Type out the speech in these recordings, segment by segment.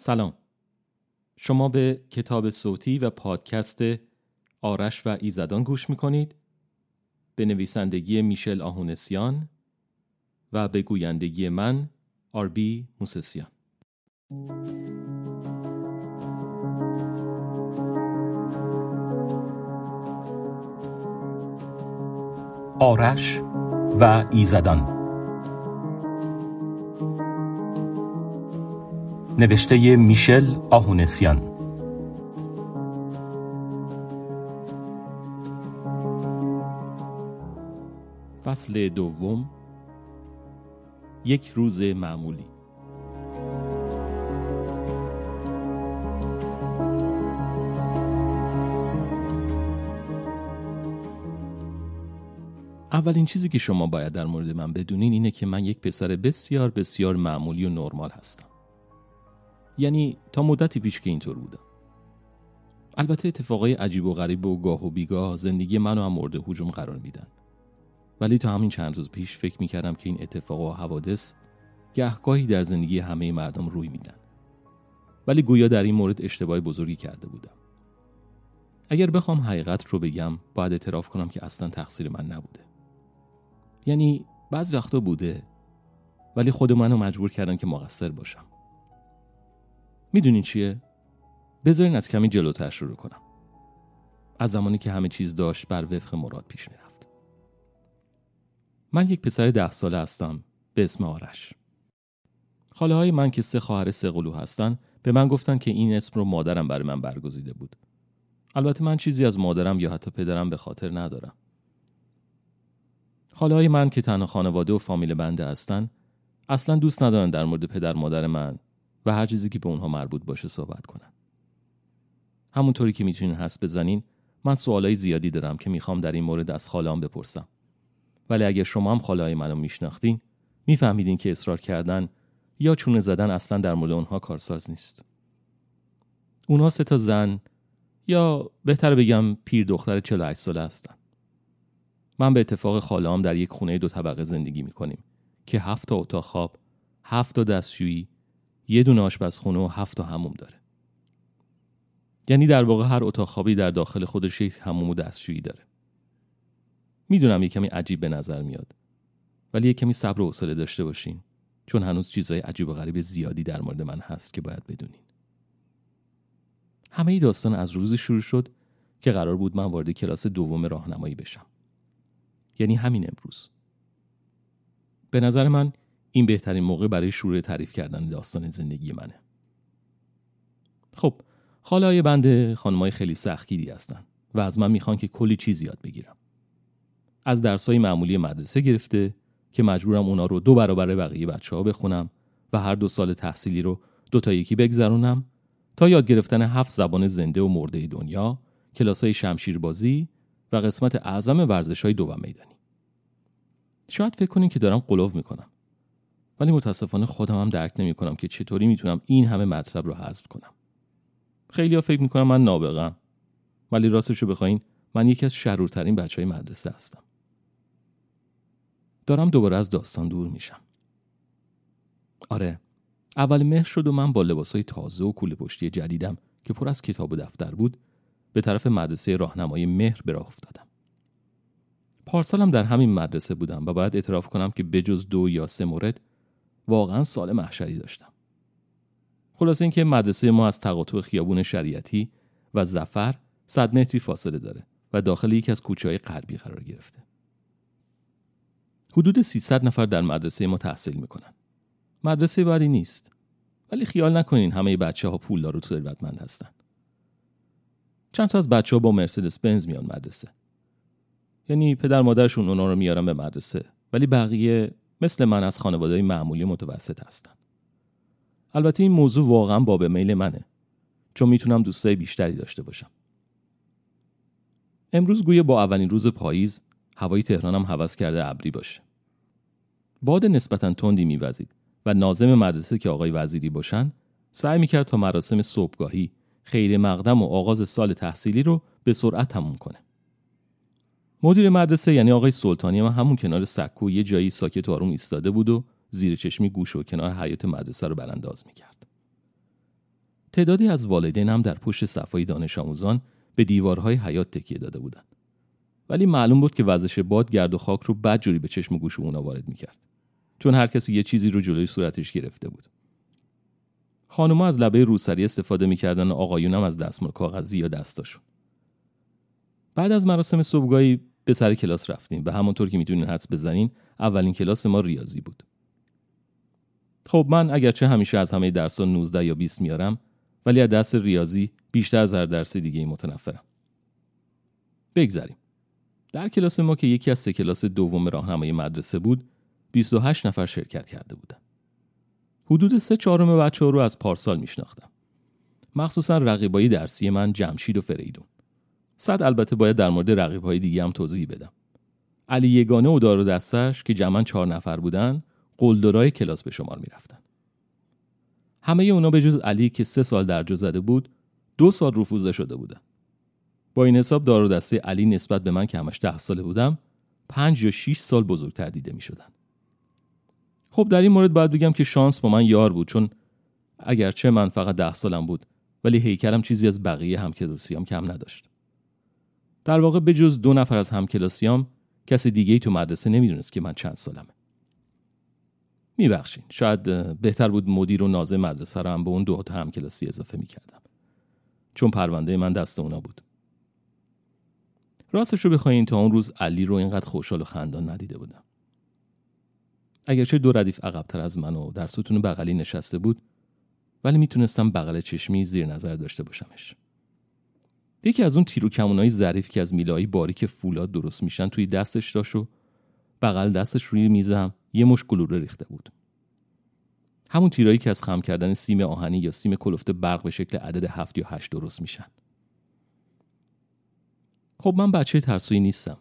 سلام. شما به کتاب صوتی و پادکست آرش و ایزدان گوش می‌کنید. به نویسندگی میشل آهونسیان و به گویندگی من آربی موسسیان. آرش و ایزدان نوشته میشل آهونسیان. فصل دوم. یک روز معمولی. اولین چیزی که شما باید در مورد من بدونین اینه که من یک پسر بسیار بسیار معمولی و نرمال هستم. یعنی تا مدتی پیش که اینطور بودم. البته اتفاقای عجیب و غریب و گاه و بیگاه زندگی منو هم مورد هجوم قرار میدن. ولی تا همین چند روز پیش فکر می‌کردم که این اتفاق و حوادث گهگاهی در زندگی همه مردم روی میدن. ولی گویا در این مورد اشتباه بزرگی کرده بودم. اگر بخوام حقیقت رو بگم باید اعتراف کنم که اصلا تقصیر من نبوده. یعنی بعض وقتا بوده ولی خود منو مجبور کردن که مقصر باشم. می‌دونین چیه؟ بذارین از کمی جلوتر شروع کنم. از زمانی که همه چیز داشت بر وفق مراد پیش می‌رفت. من یک پسر ده ساله هستم به اسم آرش. خاله های من که سه خواهر سقلو هستن به من گفتن که این اسم رو مادرم برای من برگزیده بود. البته من چیزی از مادرم یا حتی پدرم به خاطر ندارم. خاله های من که تنها خانواده و فامیل بنده هستن اصلا دوست ندارن در مورد پدر مادر من و هر چیزی که به اونها مربوط باشه صحبت کنن. همونطوری که می‌تونین حس بزنین من سوالای زیادی دارم که می‌خوام در این مورد از خالهام بپرسم. ولی اگر شما هم خاله منو میشناختین میفهمیدین که اصرار کردن یا چونه زدن اصلا در مورد اونها کارساز نیست. اونها سه تا زن یا بهتر بگم پیر دختر 48 ساله هستن. من به اتفاق خالهام در یک خونه دو طبقه زندگی می‌کنیم که هفت تا اتاق خواب، هفت تا دستشویی، یه دونه آشپزخونه و هفت تا هموم داره. یعنی در واقع هر اتاق خوابی در داخل خودش یک هموم و دستشویی داره. می‌دونم یه کمی عجیب به نظر میاد. ولی یه کمی صبر و حوصله داشته باشین چون هنوز چیزهای عجیب و غریب زیادی در مورد من هست که باید بدونین. همه ای داستان از روزی شروع شد که قرار بود من وارد کلاس دوم راهنمایی بشم. یعنی همین امروز. به نظر من این بهترین موقع برای شروع تعریف کردن داستان زندگی منه. خب خاله های بنده خانمای خیلی سختگیری هستن و از من می‌خوان که کلی چیز یاد بگیرم. از درسای معمولی مدرسه گرفته که مجبورم اونا رو دو برابر بقیه بچه ها بخونم و هر دو سال تحصیلی رو دو تا یکی بگذرونم تا یاد گرفتن هفت زبان زنده و مرده دنیا، کلاس های شمشیربازی و قسمت اعظم ورزش های دو و میدانی. شاید فکر کنین که دارم قلوف می‌کنم. ولی متاسفانه خودم هم درک نمی کنم که چطوری می‌تونم این همه مطلب رو حذف کنم. خیلی ها فکر می‌کنم من نابغم ولی راستش رو بخواین من یکی از شرورترین بچه های مدرسه هستم. دارم دوباره از داستان دور میشم. آره اول مهر شد و من با لباسای تازه و کوله پشتی جدیدم که پر از کتاب و دفتر بود به طرف مدرسه راهنمایی مهر به راه افتادم. پارسالم در همین مدرسه بودم و باید اعتراف کنم که بجز دو یا سه مورد واقعا سال محشری داشتم. خلاصه اینکه مدرسه ما از تقاطع خیابون شریعتی و زفر صد متری فاصله داره و داخل یکی از کوچه های غربی قرار گرفته. حدود 300 نفر در مدرسه ما تحصیل می‌کنن. مدرسه بعدی نیست. ولی خیال نکنین همه بچه ها پولدار و ثروتمند هستن. چند تا از بچه ها با مرسدس بنز میان مدرسه. یعنی پدر مادرشون اونا رو میارن به مدرسه ولی بقیه مثل من از خانواده معمولی متوسط هستن. البته این موضوع واقعا باب میل منه چون می‌تونم دوستای بیشتری داشته باشم. امروز گویا با اولین روز پاییز هوای تهرانم حوض کرده ابری باشه. باد نسبتا تندی میوزید و نازم مدرسه که آقای وزیری باشن سعی می‌کرد تا مراسم صبحگاهی خیر مقدم و آغاز سال تحصیلی رو به سرعت تموم کنه. مدیر مدرسه یعنی آقای سلطانی ما همون کنار سکو یه جایی ساکت و آروم ایستاده بود و زیر چشمی گوش و کنار حیات مدرسه رو برانداز می‌کرد. تعدادی از والدینم در پشت صفای دانش آموزان به دیوارهای حیات تکیه داده بودند. ولی معلوم بود که وزش باد گرد و خاک رو بدجوری به چشم و گوش اونا وارد می‌کرد. چون هر کسی یه چیزی رو جلوی صورتش گرفته بود. خانوما از لبه روسری استفاده می‌کردن و آقایونم از دستمال کاغذی یا دستاشون. بعد از مراسم صبحگاهی به سر کلاس رفتیم و همونطور که می‌تونین حدس بزنین اولین کلاس ما ریاضی بود. خب من اگرچه همیشه از همه درسا 19 یا 20 میارم ولی از درس ریاضی بیشتر از هر درس دیگه متنفرم. بگذریم. در کلاس ما که یکی از سه کلاس دوم راهنمای مدرسه بود 28 نفر شرکت کرده بودن. حدود سه چهارم بچه ها رو از پارسال میشناختم. مخصوصا رقیبایی درسی من جمشید و فریدون. صد البته باید در مورد رقیبهای دیگه هم توضیح بدم. علی یگانه و دار دستش که جمعا چهار نفر بودن قلدرای کلاس به شمار می‌رفتن. همه اونا به جز علی که سه سال درجا زده بود دو سال رفوزه شده بودن. با این حساب دار و دسته علی نسبت به من که همش ده ساله بودم پنج یا 6 سال بزرگتر دیده می شدن. خب در این مورد باید بگم که شانس با من یار بود چون اگرچه من فقط ده سالم بود ولی هیکلم چیزی از بقیه همکلاسیام کم نداشت. در واقع به جز دو نفر از همکلاسیام کسی دیگه ای تو مدرسه نمی‌دونست که من چند سالمه. میبخشین شاید بهتر بود مدیر و نازه مدرسه رو هم به اون دو تا همکلاسی اضافه می‌کردم. چون پرونده من دست اونا بود. راستش رو بخواین تا اون روز علی رو اینقدر خوشحال و خندان ندیده بودم. اگرچه دو ردیف عقبتر از من و در ستون بغلی نشسته بود ولی می‌تونستم بغل چشمی زیر نظر داشته باشمش. یکی از اون تیرو کمونای ظریف که از میلایی باریک فولاد درست میشن توی دستش داشت و بغل دستش روی میزم یه مش گلوله ریخته بود. همون تیرایی که از خم کردن سیم آهنی یا سیم کلفته برق به شکل عدد هفت یا هشت درست میشن. خب من بچه ترسویی نیستم.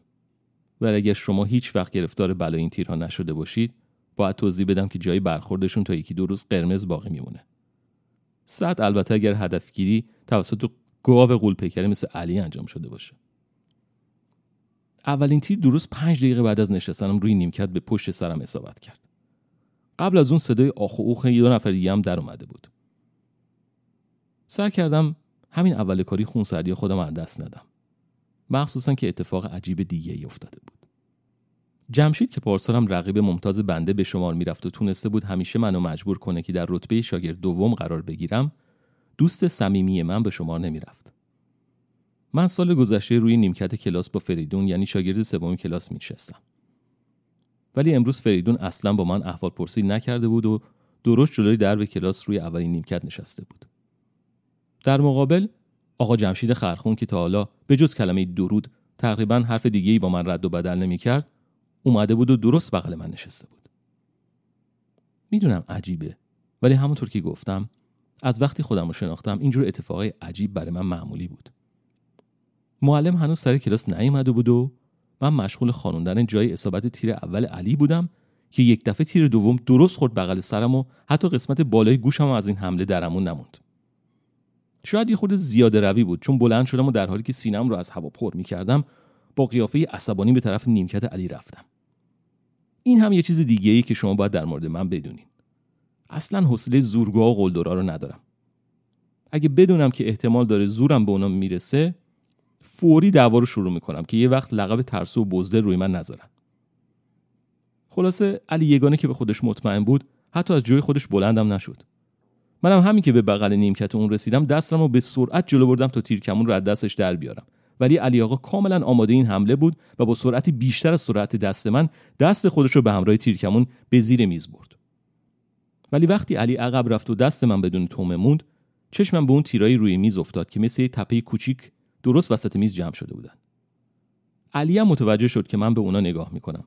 ولی اگر شما هیچ وقت گرفتار بلای این تیرها نشده باشید باید توضیح بدم که جای برخوردشون تا یکی دو روز قرمز باقی میمونه. صد البته اگر هدفگیری توسط گاو قولپیکری مثل علی انجام شده باشه. اولین تیر درست پنج دقیقه بعد از نشستنم روی نیمکت به پشت سرم اصابت کرد. قبل از اون صدای آخ و اوخ یه دو نفر دیگه هم در اومده بود. سر کردم همین اول کاری خونسردی خودم از دست ندم. مخصوصا که اتفاق عجیب دیگه ای افتاده بود. جمشید که پارسالم رقیب ممتاز بنده به شمار می‌رفت و تونسته بود همیشه منو مجبور کنه که در رتبه شاگرد دوم قرار بگیرم دوست صمیمی من به شمار نمی‌رفت. من سال گذشته روی نیمکت کلاس با فریدون یعنی شاگرد سوم کلاس میشستم ولی امروز فریدون اصلا با من احوال پرسی نکرده بود و درست جلوی درب کلاس روی اولین نیمکت نشسته بود. در مقابل آقا جمشید خرخون که تا حالا به جز کلمه درود تقریبا حرف دیگه ای با من رد و بدل نمی‌کرد اومده بود و درست بغل من نشسته بود. می‌دونم عجیبه ولی همونطور که گفتم از وقتی خودم رو شناختم اینجور اتفاقای عجیب برای من معمولی بود. معلم هنوز سر کلاس نیومده بود و من مشغول خانوندن جای اصابت تیر اول علی بودم که یک دفعه تیر دوم درست خورد بغل سرم و حتی قسمت بالای گوشم از این حمله درمون نموند. شاید یه خود زیاده روی بود چون بلند شدم و در حالی که سینم رو از هوا پر می کردم با قیافه عصبانی به طرف نیمکت علی رفتم. این هم یه چیز دیگه ای که شما باید در مورد من بدونین اصلا حوصله زورگوها و قلدرا رو ندارم. اگه بدونم که احتمال داره زورم به اونا می‌رسه فوری دعوا رو شروع می‌کنم که یه وقت لقب ترسو و بزده روی من نذارن. خلاصه علی یگانه که به خودش مطمئن بود حتی از جای خودش بلندم نشد. منم همین که به بغل نیمکت اون رسیدم دستم رو به سرعت جلو بردم تا تیرکمون رو از دستش در بیارم. ولی علی آقا کاملا آماده این حمله بود و با سرعتی بیشتر از سرعت دست من دست خودش رو به همراه تیرکمون به زیر میز برد. ولی وقتی علی عقب رفت و دست من بدون تومه موند چشمم به اون تیرایی روی میز افتاد که مثل یک تپه کوچیک درست وسط میز جمع شده بودن. علی هم متوجه شد که من به اونا نگاه می‌کنم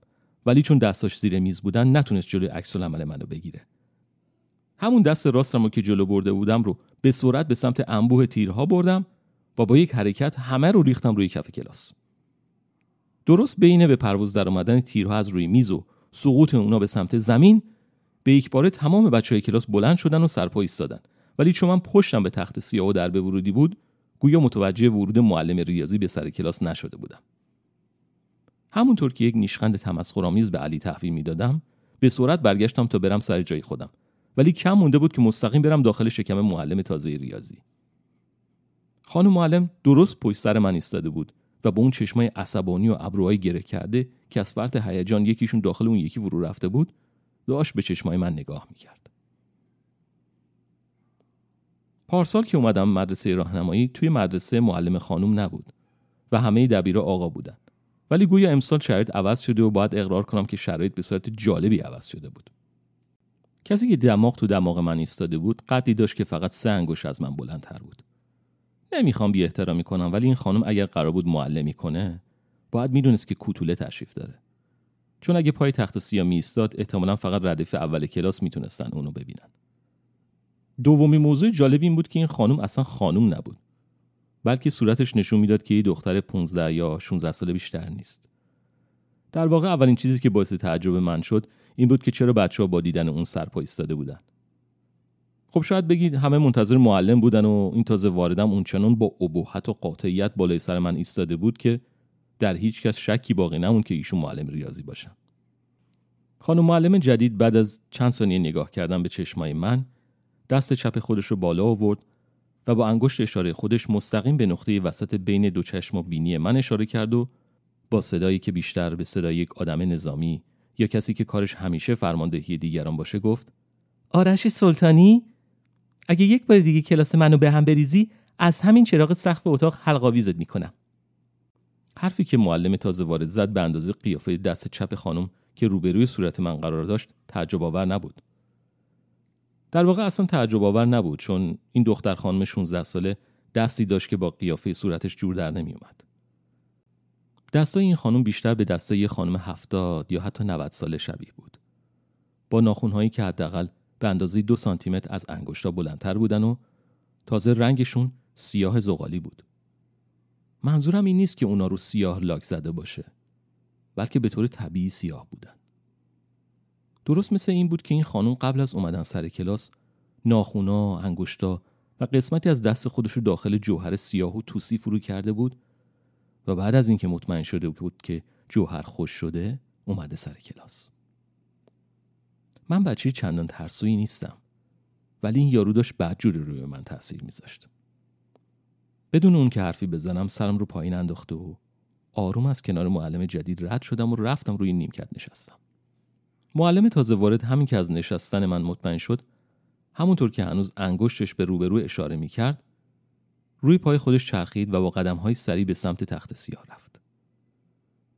ولی چون دستاش زیر میز بودن نتونست جلوی عکس العمل منو بگیره. همون دست راستم که جلو برده بودم رو به سرعت به سمت انبوه تیرها بردم و با یک حرکت همه رو ریختم روی کف کلاس. درست بین به پرواز در اومدن تیرها از روی میز و سقوط اونا به سمت زمین به یک باره تمام بچه های کلاس بلند شدن و سرپا ایستادن. ولی چون من پشتم به تخت سیاه و در به ورودی بود گویا متوجه ورود معلم ریاضی به سر کلاس نشده بودم. همونطور که یک نیشخند تمسخرآمیز به علی تحویل می‌دادم به سرعت برگشتم تا برم سر جای خودم. ولی کم مونده بود که مستقیم برم داخل شکم معلم تازه ریاضی. خانم معلم درست پشت سر من ایستاده بود و با اون چشمای عصبانی و ابروهای گره کرده که از فرط هیجان یکیشون داخل اون یکی فرو رفته بود داشت به چشمای من نگاه می‌کرد. پارسال که اومدم مدرسه راهنمایی توی مدرسه معلم خانم نبود و همه دبیرا آقا بودن. ولی گویا امسال شرایط عوض شده و باید اقرار کنم که شرایط به صورت جالبی عوض شده بود. کسی که دماغ تو دماغ من ایستاده بود قدی داشت که فقط سه انگوش از من بلندتر بود. نمی‌خوام بی احترامی کنم ولی این خانم اگر قرار بود معلمی کنه باید می‌دونست که کوتوله تشریف داره. چون اگه پای تخت سیاه میستاد احتمالا فقط ردیف اول کلاس می‌تونستن اونو ببینن. دومی موضوع جالب این بود که این خانم اصلا خانم نبود بلکه صورتش نشون می‌داد که یه دختر 15 یا 16 ساله بیشتر نیست. در واقع اولین چیزی که باعث تعجب من شد این بود که چرا بچه ها با دیدن اون سرپا ایستاده بودن. خب شاید بگید همه منتظر معلم بودن و این تازه واردم اونچنان با ابهت و قاطعیت بالای سر من ایستاده بود که در هیچ کس شکی باقی نمون که ایشون معلم ریاضی باشن. خانم معلم جدید بعد از چند ثانیه نگاه کردن به چشمای من دست چپ خودش رو بالا آورد و با انگشت اشاره خودش مستقیم به نقطه وسط بین دو چشم و بینی من اشاره کرد و با صدایی که بیشتر به صدای یک آدم نظامی یا کسی که کارش همیشه فرماندهی دیگران باشه گفت آرش سلطانی اگه یک بار دیگه کلاس منو به هم بریزی از همین چراغ سقف اتاق حلقاویزت می‌کنم. حرفی که معلم تازه وارد زد به اندازه قیافه دست چپ خانم که روبروی صورت من قرار داشت تعجب آور نبود در واقع اصلا تعجب آور نبود چون این دختر خانم 16 ساله دستی داشت که با قیافه صورتش جور در نمی اومد. دستای این خانم بیشتر به دستای خانم هفتاد یا حتی 90 ساله شبیه بود. با ناخونهایی که حداقل به اندازه دو سانتیمتر از انگشتا بلندتر بودن و تازه رنگشون سیاه زغالی بود. منظورم این نیست که اونا رو سیاه لاک زده باشه بلکه به طور طبیعی سیاه بودن. درست مثل این بود که این خانم قبل از اومدن سر کلاس ناخونا، انگشتا و قسمتی از دست خودش رو داخل جوهر سیاه و توسی فرو کرده بود و بعد از اینکه مطمئن شده بود که جوهر خوش شده اومده سر کلاس. من بچه چندان ترسویی نیستم ولی این یارو داشت بدجوری روی من تاثیر میذاشت. بدون اون که حرفی بزنم سرم رو پایین انداخته و آروم از کنار معلم جدید رد شدم و رفتم روی نیمکت نشستم. معلم تازه وارد همین که از نشستن من مطمئن شد همونطور که هنوز انگشتش به روبرو اشاره می کرد روی پای خودش چرخید و با قدم های سریع به سمت تخت سیاه رفت.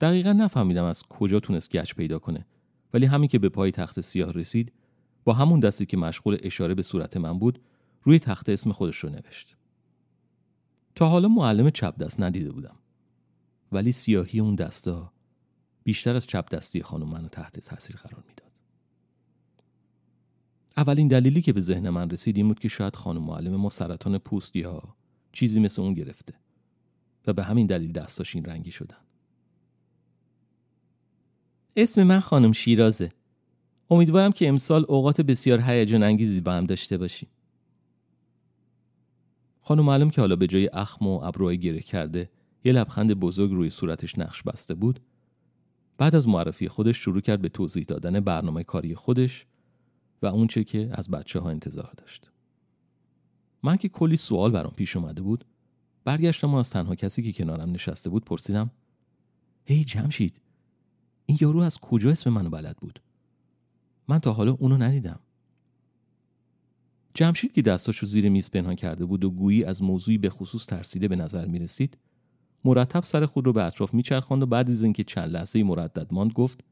دقیقا نفهمیدم از کجا تونست گچ پیدا کنه ولی همین که به پای تخت سیاه رسید با همون دستی که مشغول اشاره به صورت من بود روی تخت اسم خودش رو نوشت. تا حالا معلم چپ دست ندیده بودم ولی سیاهی اون دستا بیشتر از چپ دستی خانم منو تحت تاثیر قرار می‌داد. اولین دلیلی که به ذهن من رسید این بود که شاید خانم معلم ما سرطان پوست یا چیزی مثل اون گرفته و به همین دلیل دستاش این رنگی شدن. اسم من خانم شیرازه. امیدوارم که امسال اوقات بسیار هیجان انگیزی با هم داشته باشیم. خانم معلم که حالا به جای اخم و ابروهای گره کرده یه لبخند بزرگ روی صورتش نقش بسته بود بعد از معرفی خودش شروع کرد به توضیح دادن برنامه کاری خودش و اونچه که از بچه ها انتظار داشت. من که کلی سوال برام پیش اومده بود برگشتم و از تنها کسی که کنارم نشسته بود پرسیدم هی جمشید این یارو از کجا اسم منو بلد بود من تا حالا اونو ندیدم جمشید که دستاشو زیر میز پنهان کرده بود و گویی از موضوعی به خصوص ترسیده به نظر می رسید مرتب سر خود رو به اطراف میچرخاند و بعد از اینکه چند لحظه مردد ماند گفت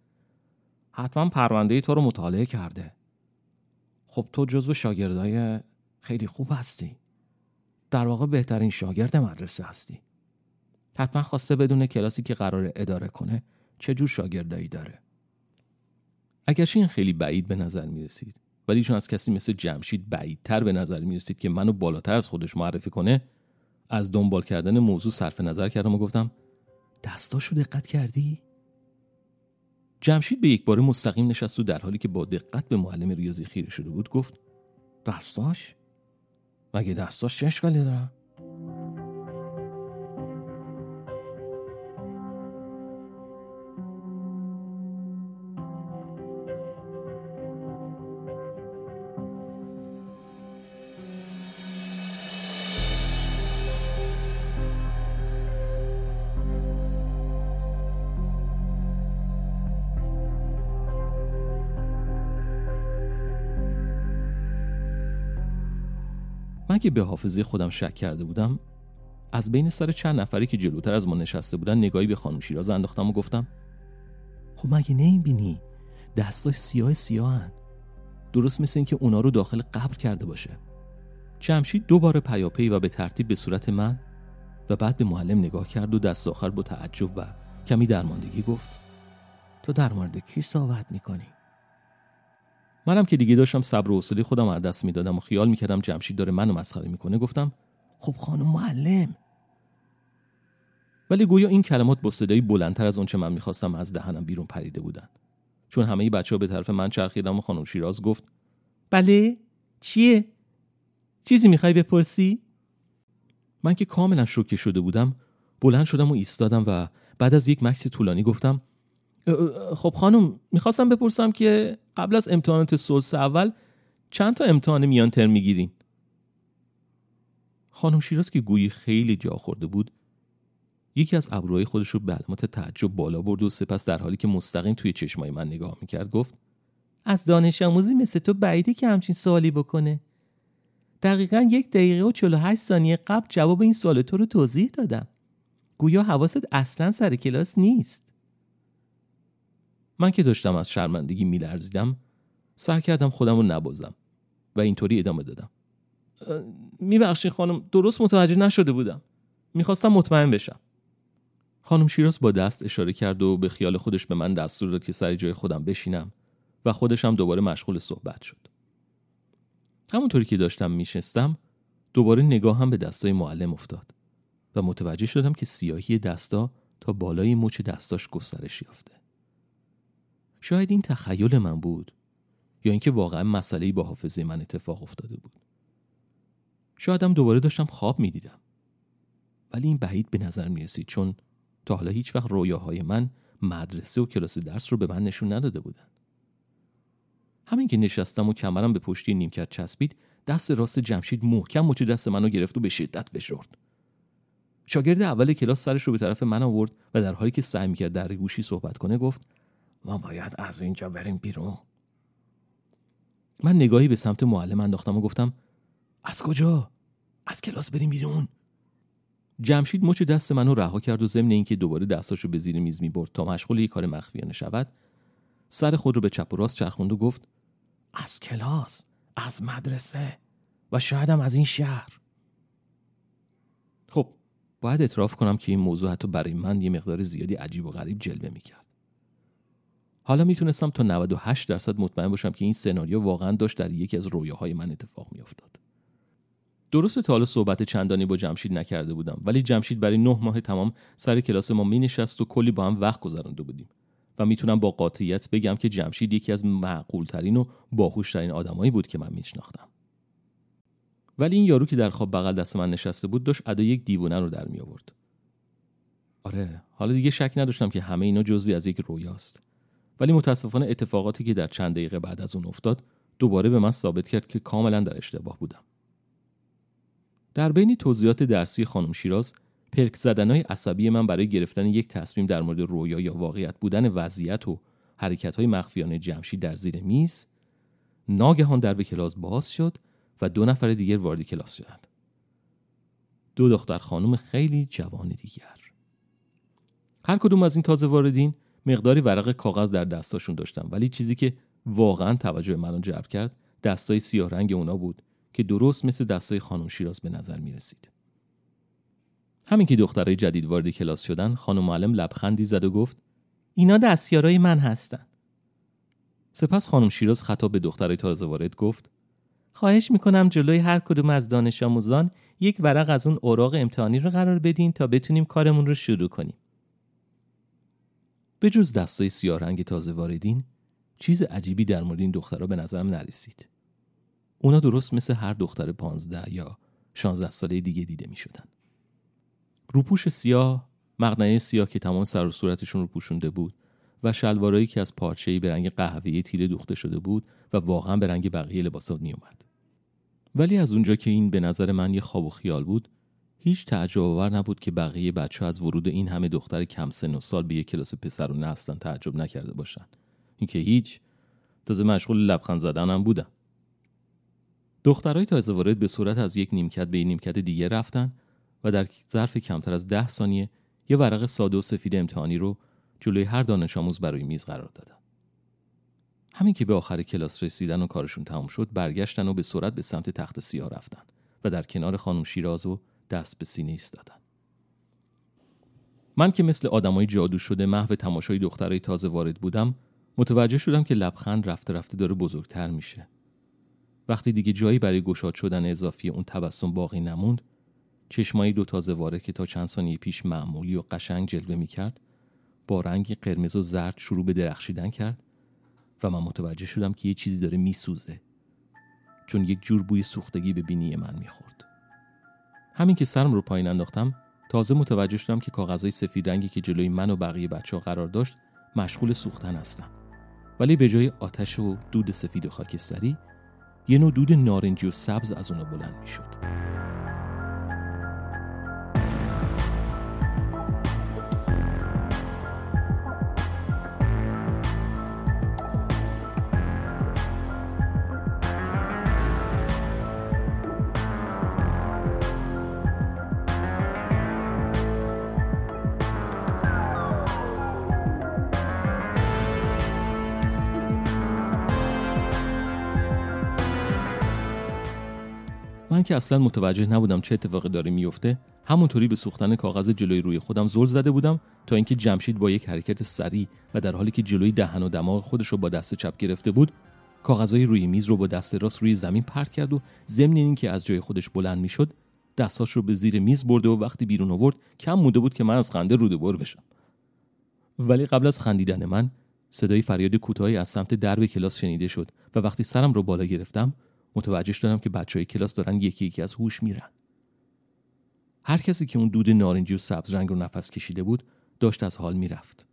حتما پرونده تو رو مطالعه کرده. خب تو جزو شاگردای خیلی خوب هستی. در واقع بهترین شاگرد مدرسه هستی. حتما خواسته بدون کلاسی که قرار اداره کنه چه جور شاگردایی داره. اگرچه این خیلی بعید به نظر می رسید ولی چون از کسی مثل جمشید بعیدتر به نظر می رسید که منو بالاتر از خودش معرفی کنه از دنبال کردن موضوع صرف نظر کردم و گفتم دستاشو دقت کردی؟ جمشید به یک بار مستقیم نشست و در حالی که با دقت به معلم ریاضی خیره شده بود گفت دستاش؟ مگه دستاش چه اشکالی دارم؟ من که به حافظه خودم شک کرده بودم از بین سر چند نفری که جلوتر از ما نشسته بودن نگاهی به خانم شیراز انداختم و گفتم خب مگه نمی‌بینی؟ دستاش سیاه سیاهن درست مثل اینکه اونا رو داخل قبر کرده باشه. جمشید دوباره پیاپی و به ترتیب به صورت من و بعد به معلم نگاه کرد و دست آخر با تعجب و کمی درماندگی گفت تو در مورد کی صحبت می‌کنی؟ منم که دیگه داشتم صبر و حوصله خودم از دست می‌دادم و خیال می‌کردم جمشید داره منو مسخره می‌کنه گفتم خب خانم معلم. ولی گویا این کلمات با صدایی بلندتر از اونچه من می‌خواستم از دهنم بیرون پریده بودن چون همه بچه ها به طرف من چرخیدم و خانم شیراز گفت بله چیه؟ چیزی می‌خوای بپرسی؟ من که کاملا شوکه شده بودم بلند شدم و ایستادم و بعد از یک مکس طولانی گفتم خب خانم می‌خواستم بپرسم که قبل از امتحانات سلس اول چند تا امتحان میان ترم می‌گیرین؟ خانم شیراز که گویی خیلی جا خورده بود یکی از ابروهای خودش رو به علامت تعجب بالا برد و سپس در حالی که مستقیم توی چشمای من نگاه می‌کرد گفت از دانش آموزی مثل تو بعیده که همچین سوالی بکنه. دقیقا یک دقیقه و 48 ثانیه قبل جواب این سوال تو رو توضیح دادم. گویا حواست اصلا سر کلاس نیست. من که داشتم از شرمندگی میلرزیدم سر کردم خودم رو نبازم و اینطوری ادامه دادم. میبخشین خانم درست متوجه نشده بودم. می‌خواستم مطمئن بشم. خانم شیراز با دست اشاره کرد و به خیال خودش به من دستور داد که سر جای خودم بشینم و خودش هم دوباره مشغول صحبت شد. همونطوری که داشتم میشستم دوباره نگاه هم به دستای معلم افتاد و متوجه شدم که سیاهی دستا تا بالای مچ دستاش گسترش یافته. شاید این تخیل من بود یا اینکه واقعا مسئله با حافظه من اتفاق افتاده بود. شایدم دوباره داشتم خواب می‌دیدم. ولی این بعید به نظر می رسید چون تا حالا هیچ وقت رویاهای من مدرسه و کلاس درس رو به من نشون نداده بودن. همین که نشستم و کمرم به پشتی نیمکت چسبید دست راست جمشید محکم مچ دست منو گرفت و به شدت فشرد. شاگرد اول کلاس سرش رو به طرف من آورد و در حالی که سعی می‌کرد در گوشی صحبت کنه گفت ما باید از اینجا بریم بیرون. من نگاهی به سمت معلم انداختم و گفتم از کجا؟ از کلاس بریم بیرون. جمشید مچ دست منو رها کرد و ضمن اینکه دوباره دستاشو به زیر میز می‌برد تا مشغول یک کار مخفیانه شود سر خود رو به چپ و راست چرخوند و گفت از کلاس از مدرسه و شایدم از این شهر. خب باید اعتراف کنم که این موضوع حتی برای من یه مقدار زیادی عجیب و غریب جلوه می‌کرد. حالا می‌تونستم تا 98 درصد مطمئن باشم که این سناریو واقعا داشت در یکی از رویاهای من اتفاق میافتاد. درست تا حالا صحبت چندانی با جمشید نکرده بودم ولی جمشید برای نه ماه تمام سر کلاس ما می نشست و کلی با هم وقت گذرانده بودیم و می‌تونم با قاطعیت بگم که جمشید یکی از معقولترین و باهوشترین آدمایی بود که من میشناختم. ولی این یارو که در خواب بغل دست من نشسته بود داشت ادا یک دیوونه رو در می آورد آره حالا دیگه شک نداشتم که همه اینا جزوی از یک رویاست. ولی متاسفانه اتفاقاتی که در چند دقیقه بعد از اون افتاد دوباره به من ثابت کرد که کاملا در اشتباه بودم. در بین توضیحات درسی خانم شیراز پرک زدنهای عصبی من برای گرفتن یک تصمیم در مورد رویا یا واقعیت بودن وضعیت و حرکت های مخفیانه جمشید در زیر میز ناگهان در کلاس باز شد و دو نفر دیگر وارد کلاس شدند. دو دختر خانم خیلی جوان دیگر. هر کدوم از این تازه واردین مقداری ورق کاغذ در دستاشون داشتم ولی چیزی که واقعا توجه منو جلب کرد دستای سیاه رنگ اونا بود که درست مثل دستای خانم شیراز به نظر می رسید. همین که دخترای جدید وارد کلاس شدن خانم معلم لبخندی زد و گفت اینا دستیارای من هستن. سپس خانم شیراز خطاب به دخترای تازه وارد گفت خواهش می‌کنم جلوی هر کدوم از دانش آموزان یک ورق از اون اوراق امتحانی رو قرار بدین تا بتونیم کارمون رو شروع کنیم. به جز دستای سیاه رنگ تازه واردین چیز عجیبی در مورد این دخترها به نظرم نرسید. اونا درست مثل هر دختر پانزده یا شانزده ساله دیگه دیده می شدن. روپوش سیاه، مقنعه سیاه که تمام سر و صورتشون رو پوشونده بود و شلوارایی که از پارچه‌ای به رنگ قهوه‌ای تیره دوخته شده بود و واقعا به رنگ بقیه لباسات اومد. ولی از اونجا که این به نظر من یه خواب و خیال بود هیچ تعجب آور نبود که بقیه بچه از ورود این همه دختر کم سن و سال به یک کلاس پسرونه اصلا تعجب نکرده باشن. اینکه هیچ. تازه مشغول لبخند زدنم بودم. دخترای تازه وارد به صورت از یک نیمکت به نیمکت دیگه رفتن و در ظرف کمتر از ده ثانیه یه ورق ساده و سفید امتحانی رو جلوی هر دانش آموز برای میز قرار دادن. همین که به آخر کلاس رسیدن و کارشون تمام شد برگشتن و به سرعت به سمت تخت سیاه رفتن و در کنار خانم شیراز و دست به سینه ایستادن. من که مثل آدمای جادو شده محو تماشای دخترای تازه وارد بودم متوجه شدم که لبخند رفته رفته داره بزرگتر میشه. وقتی دیگه جایی برای گشاد شدن اضافی اون تبسم باقی نموند چشمایی دو تازه واره که تا چند ثانیه پیش معمولی و قشنگ جلوه می‌کرد با رنگی قرمز و زرد شروع به درخشیدن کرد و من متوجه شدم که یه چیزی داره میسوزه چون یک جور بوی سوختگی به بینی من می‌خورد همین که سرم رو پایین انداختم تازه متوجه شدم که کاغذهای سفید رنگی که جلوی من و بقیه بچه ها قرار داشت مشغول سوختن هستن ولی به جای آتش و دود سفید و خاکستری یه نوع دود نارنجی و سبز از اونا بلند می‌شد. من که اصلا متوجه نبودم چه اتفاقی داره میفته همونطوری به سوختن کاغذ جلوی روی خودم زل زده بودم تا اینکه جمشید با یک حرکت سریع و در حالی که جلوی دهن و دماغ خودش رو با دست چپ گرفته بود کاغذهای روی میز رو با دست راست روی زمین پرت کرد و ضمن اینکه از جای خودش بلند می‌شد دستاش رو به زیر میز برده و وقتی بیرون آورد کم مونده بود که من از خنده روده بر بشم. ولی قبل از خندیدن من صدای فریاد کوتاهی از سمت درب کلاس شنیده شد و وقتی سرم رو بالا گرفتم متوجه شدم که بچه های کلاس دارن یکی یکی از هوش میرن. هر کسی که اون دود نارنجی و سبز رنگ رو نفس کشیده بود داشت از حال می‌رفت.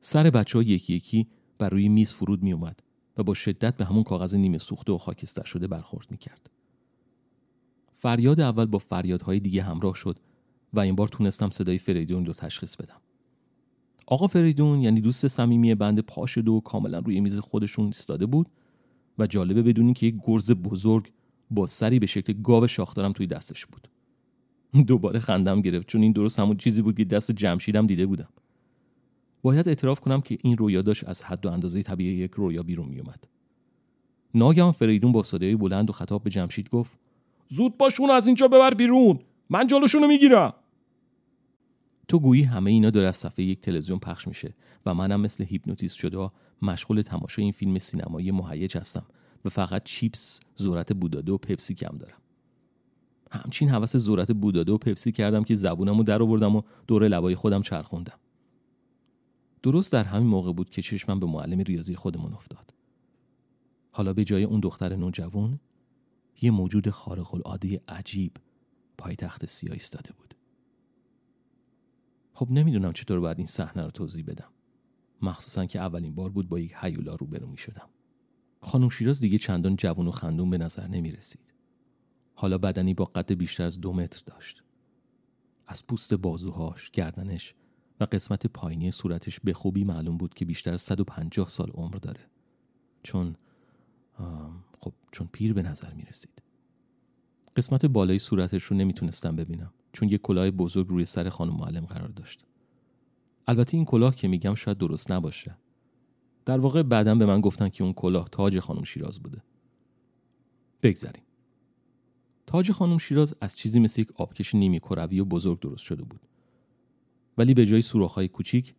سر بچه ها یکی یکی بر روی میز فرود می اومد و با شدت به همون کاغذ نیمه سوخته و خاکستر شده برخورد می کرد. فریاد اول با فریادهای دیگه همراه شد و این بار تونستم صدای فریدون رو تشخیص بدم. آقا فریدون یعنی دوست صمیمی بند پاشده و کاملا روی میز خودشون ایستاده بود و جالبه بدونین که یک گرز بزرگ با سری به شکل گاو شاخدارم توی دستش بود. دوباره خندم گرفت چون این درست همون چیزی بود که دست جمشیدم دیده بودم. باید اعتراف کنم که این رویا داشت از حد و اندازه طبیعی یک رویا بیرون میومد ناگهان فریدون با صدای بلند و خطاب به جمشید گفت زود باشون از اینجا ببر بیرون من جلوشونو می‌گیرم. تو گویی همه اینا داره از صفحه یک تلویزیون پخش میشه و منم مثل هیپنوتیزم شده مشغول تماشای این فیلم سینمایی مهیج هستم و فقط چیپس، ذرت بوداده و پپسی کم دارم. همچین حوس ذرت بوداده و پپسی کردم که زبونمو در آوردم و دور لبای خودم چرخوندم. درست در همین موقع بود که چشمم به معلم ریاضی خودمون افتاد. حالا به جای اون دختر نوجوان یه موجود خارق العاده عجیب پای تخت سیاه ایستاده بود. خب نمی‌دونم چطور باید این صحنه رو توضیح بدم. مخصوصا که اولین بار بود با یک هیولا روبرو می شدم. خانم شیراز دیگه چندان جوان و خندون به نظر نمی رسید. حالا بدنی با قد بیشتر از دو متر داشت. از پوست بازوهاش، گردنش و قسمت پایینی صورتش به خوبی معلوم بود که بیشتر از 150 سال عمر داره. چون خب چون پیر به نظر می رسید. قسمت بالای صورتش رو نمی‌تونستم ببینم چون یک کلاه بزرگ روی سر خانم معلم قرار داشت. البته این کلاه که میگم شاید درست نباشه. در واقع بعدا به من گفتن که اون کلاه تاج خانم شیراز بوده. بگذریم تاج خانم شیراز از چیزی مثل یک آبکش نیمی کروی و بزرگ درست شده بود. ولی به جای های کوچیک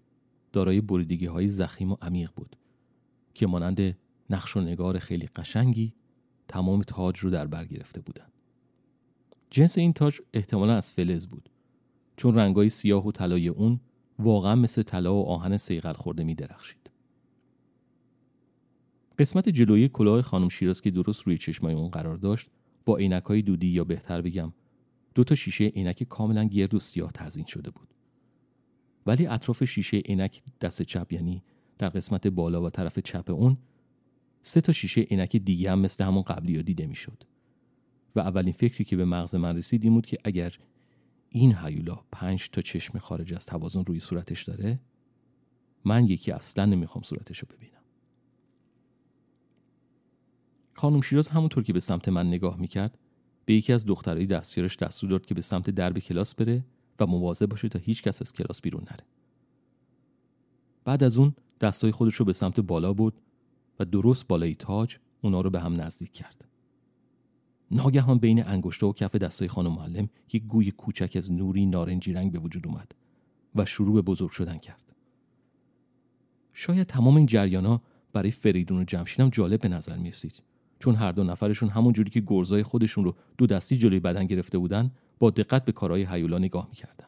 دارای بریدگی های زخیم و عمیق بود که مانند نقش و نگار خیلی قشنگی تمام تاج رو در بر گرفته بودن. جنس این تاج احتمالا از فلز بود چون رنگای سیاه و طلای اون واقعا مثل طلا و آهن سیغل خورده می درخشید. قسمت جلویی کلاه خانم شیراز که درست روی چشمای اون قرار داشت با های دودی یا بهتر بگم دو تا شیشه عینک کاملا گرد و سیاه تزین شده بود. ولی اطراف شیشه عینک دست چپ یعنی در قسمت بالا و طرف چپ اون سه تا شیشه عینک دیگه هم مثل همون قبلی ها دیده می‌شد. و اولین فکری که به مغز من رسید این بود که اگر این هیولا پنج تا چشم خارج از توازن روی صورتش داره من یکی اصلا نمی‌خوام صورتش رو ببینم خانم شیراز همونطور که به سمت من نگاه می‌کرد به یکی از دخترای دستیارش دستور داد که به سمت درب کلاس بره و مواظب باشه تا هیچ کس از کلاس بیرون نره. بعد از اون دستای خودش رو به سمت بالا برد و درست بالای تاج اونا رو به هم نزدیک کرد. ناگهان بین انگشته و کف دستای خانم معلم یک گوی کوچک از نوری نارنجی رنگ به وجود اومد و شروع به بزرگ شدن کرد. شاید تمام این جریانا برای فریدون و جمشید هم جالب به نظر می چون هر دو نفرشون همون جوری که گرزای خودشون رو دو دستی جلوی بدن گرفته بودن با دقت به کارهای هیولا نگاه می‌کردن.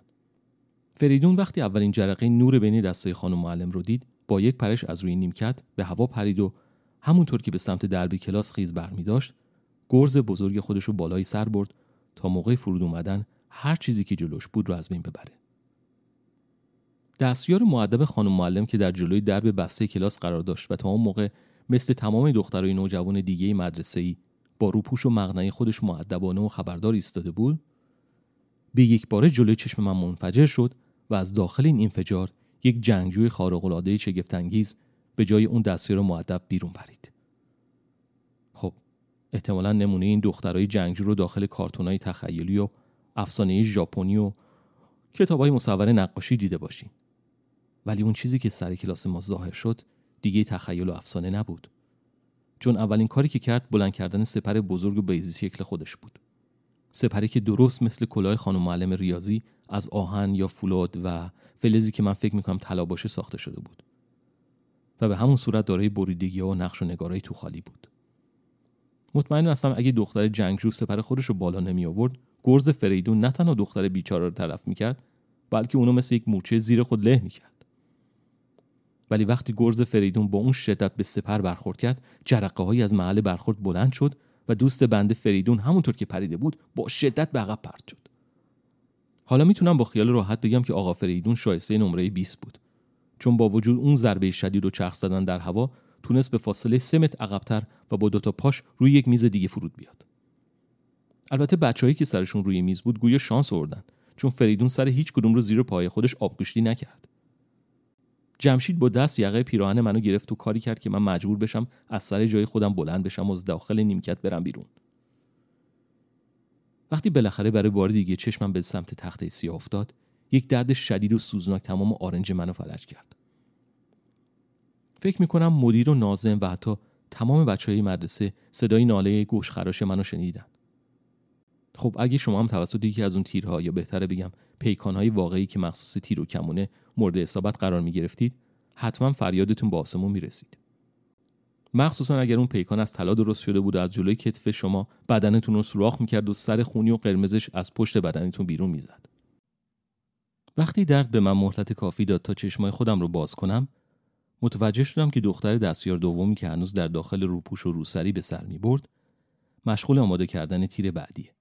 فریدون وقتی اولین جرقه نور بین دستای خانم معلم رو دید با یک پرش از روی نیمکت به هوا پرید و همونطور که به سمت دربی کلاس خیز برمی داشت گرز بزرگ خودش رو بالای سر برد تا موقع فرود اومدن هر چیزی که جلوش بود رو از بین ببره. دستیار معدب خانم معلم که در جلوی درب بسته کلاس قرار داشت و تا اون موقع مثل تمام دخترای نوجوان دیگه مدرسه ای با روپوش و مغنعه خودش معدبانه و خبردار ایستاده بود به یک باره جلوی چشم من منفجر شد و از داخل این انفجار یک جنگجوی خارق‌العاده شگفت‌انگیز به جای اون دستیار معدب بیرون پرید. احتمالا نمونه این دخترای جنگجو رو داخل کارتونای تخیلی و افسانه ژاپنی و کتابای مصور نقاشی دیده باشین. ولی اون چیزی که سر کلاس ما ظاهر شد دیگه تخیل و افسانه نبود. چون اولین کاری که کرد بلند کردن سپر بزرگ و بیزی شکل خودش بود. سپری که درست مثل کلاه خانم معلم ریاضی از آهن یا فولاد و فلزی که من فکر می‌کنم طلا باشه ساخته شده بود و به همون صورت دارای بریدگی و نقش و نگارای تو خالی بود مطمئن هستم اگه دختر جنگجو سپر خودش رو بالا نمی آورد گرز فریدون نه تنها دختر بیچاره رو طرف می‌کرد بلکه اونو مثل یک موچه زیر خود له می‌کرد ولی وقتی گرز فریدون با اون شدت به سپر برخورد کرد جرقه هایی از محل برخورد بلند شد و دوست بنده فریدون همونطور که پریده بود با شدت به عقب پرت شد. حالا می‌تونم با خیال راحت بگم که آقا فریدون شایسته نمره 20 بود. چون با وجود اون ضربه شدید و چرخ زدن در هوا تونست به فاصله 3 متر عقبتر و با دوتا پاش روی یک میز دیگه فرود بیاد. البته بچههایی که سرشون روی میز بود گویا شانس آوردن چون فریدون سر هیچ کدوم رو زیر پای خودش آبگوشتی نکرد. جمشید با دست یقه پیراهن منو گرفت و کاری کرد که من مجبور بشم از سر جای خودم بلند بشم و از داخل نیمکت برم بیرون. وقتی بالاخره برای بار دیگه چشمم به سمت تخته سیاه افتاد یک درد شدید و سوزناک تمام آرنج منو فلج کرد. فکر می‌کنم مدیر و نازم و حتی تمام بچه های مدرسه صدای ناله گوش خراش منو شنیدن خب اگه شما هم توسط یکی از اون تیرها یا بهتره بگم پیکانهای واقعی که مخصوص تیر و کمونه مورد اصابت قرار می گرفتید حتما فریادتون به آسمون می رسید. مخصوصا اگر اون پیکان از طلا درست شده بود و از جلوی کتف شما بدنتون رو سوراخ می‌کرد و سر خونی و قرمزش از پشت بدنتون بیرون می‌زد. وقتی درد به من مهلت کافی داد تا چشمای خودم رو باز کنم متوجه شدم که دختر دستیار دومی که هنوز در داخل روپوش و روسری به سر می برد مشغول آماده کردن تیر بعدیه.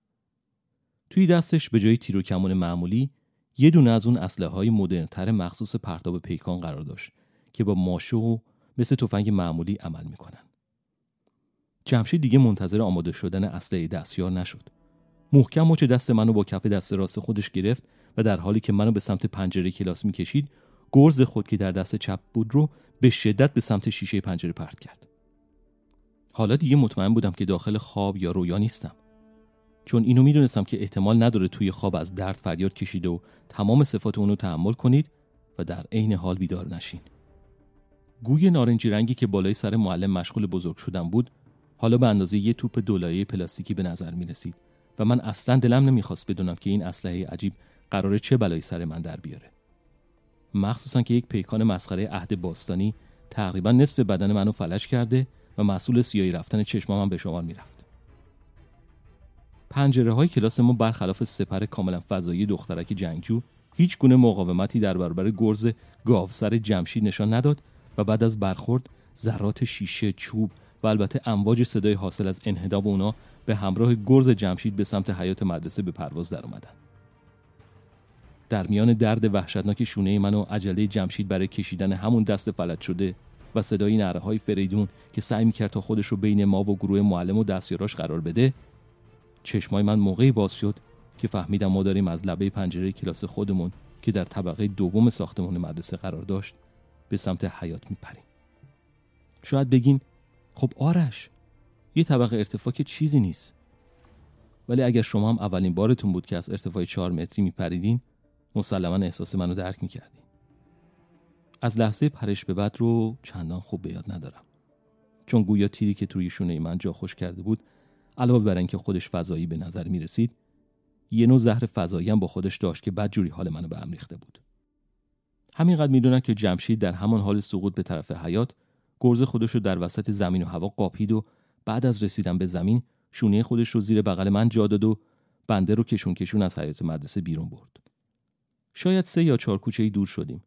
توی دستش به جای تیر و کمان معمولی یه دونه از اون اسلحه های مدرنتر مخصوص پرتاب پیکان قرار داشت که با ماشو و مثل تفنگ معمولی عمل می‌کنن. جمشید دیگه منتظر آماده شدن اسلحه دستیار نشد. محکم مچ دست منو با کف دست راست خودش گرفت و در حالی که منو به سمت پنجره کلاس می‌کشید گرز خود که در دست چپ بود رو به شدت به سمت شیشه پنجره پرت کرد. حالا دیگه مطمئن بودم که داخل خواب یا رویا نیستم. چون اینو می‌دونستم که احتمال نداره توی خواب از درد فریاد کشیده و تمام صفات اونو تحمل کنید و در عین حال بیدار نشین. گوی نارنجی رنگی که بالای سر معلم مشغول بزرگ شدن بود حالا به اندازه یه توپ دولایه پلاستیکی به نظر می رسید و من اصلا دلم نمی‌خواست بدونم که این اسلحه عجیب قراره چه بلایی سر من در بیاره. مخصوصا که یک پیکان مسخره عهد باستانی تقریبا نصف بدن منو فلج کرده و مسئول سیاهی رفتن چشمام به شمار می‌رفت. پنجره های کلاس ما برخلاف سپر کاملا فضایی دخترک جنگجو هیچ گونه مقاومتی در برابر گرز گاوسر جمشید نشان نداد و بعد از برخورد ذرات شیشه چوب و البته امواج صدای حاصل از انهداب اونا به همراه گرز جمشید به سمت حیات مدرسه به پرواز در اومدن. در میان درد وحشتناک شونه من و عجله جمشید برای کشیدن همون دست فلج شده و صدای نره های فریدون که سعی می‌کرد تا خودش رو بین ما و گروه معلم و دستیاراش قرار بده چشمای من موقعی باز شد که فهمیدم ما داریم از لبه پنجره کلاس خودمون که در طبقه دوم ساختمان مدرسه قرار داشت به سمت حیات میپریم. شاید بگین خب آرش یه طبقه ارتفاع که چیزی نیست. ولی اگر شما هم اولین بارتون بود که از ارتفاع چهار متری میپریدین مسلما احساس منو درک می‌کردین از لحظه پرش به بعد رو چندان خوب به یاد ندارم. چون گویا تیری که توی شونه من جا خوش کرده بود علاوه بر اینکه خودش فضایی به نظر می رسید یه نوع زهر فضایی هم با خودش داشت که بدجوری حال منو به هم ریخته بود. همینقدر می‌دونم که جمشید در همان حال سقوط به طرف حیات گرز خودش رو در وسط زمین و هوا قاپید و بعد از رسیدن به زمین شونه خودش رو زیر بغل من جا داد و بنده رو کشون کشون از حیات مدرسه بیرون برد. شاید سه یا چهار کوچه دور شدیم.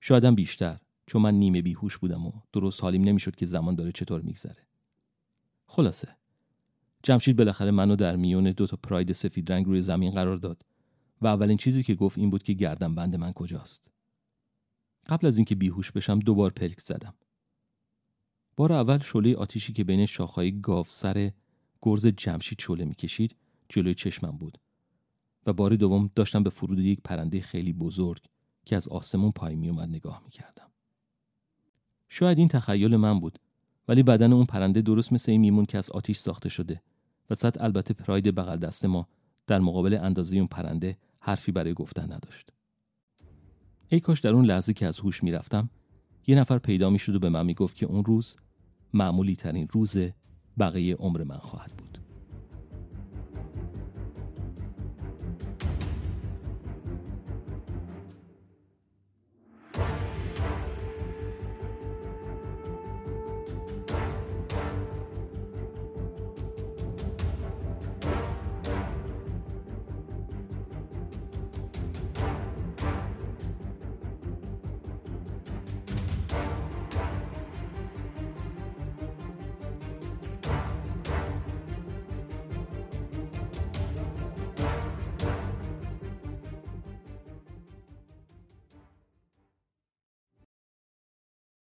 شایدم بیشتر چون من نیمه بیهوش بودم و درست حالیم نمی‌شد که زمان داره چطور میگذره. خلاصه جمشید بالاخره منو در میون دو تا پراید سفید رنگ روی زمین قرار داد و اولین چیزی که گفت این بود که گردن بند من کجاست. قبل از اینکه بیهوش بشم دوبار پلک زدم. بار اول شله آتیشی که بین شاخهای گاف سر گرز جمشید شله می‌کشید جلوی چشمم بود و بار دوم داشتم به فرود یک پرنده خیلی بزرگ که از آسمون پای می اومد نگاه می‌کردم. شاید این تخیل من بود ولی بدن اون پرنده درست مثل این میمون که از آتیش ساخته شده و صد البته پراید بغل دست ما در مقابل اندازه اون پرنده حرفی برای گفتن نداشت. ای کاش در اون لحظه که از هوش می‌رفتم یه نفر پیدا می‌شد و به من می‌گفت که اون روز معمولی ترین روز بقیه عمر من خواهد.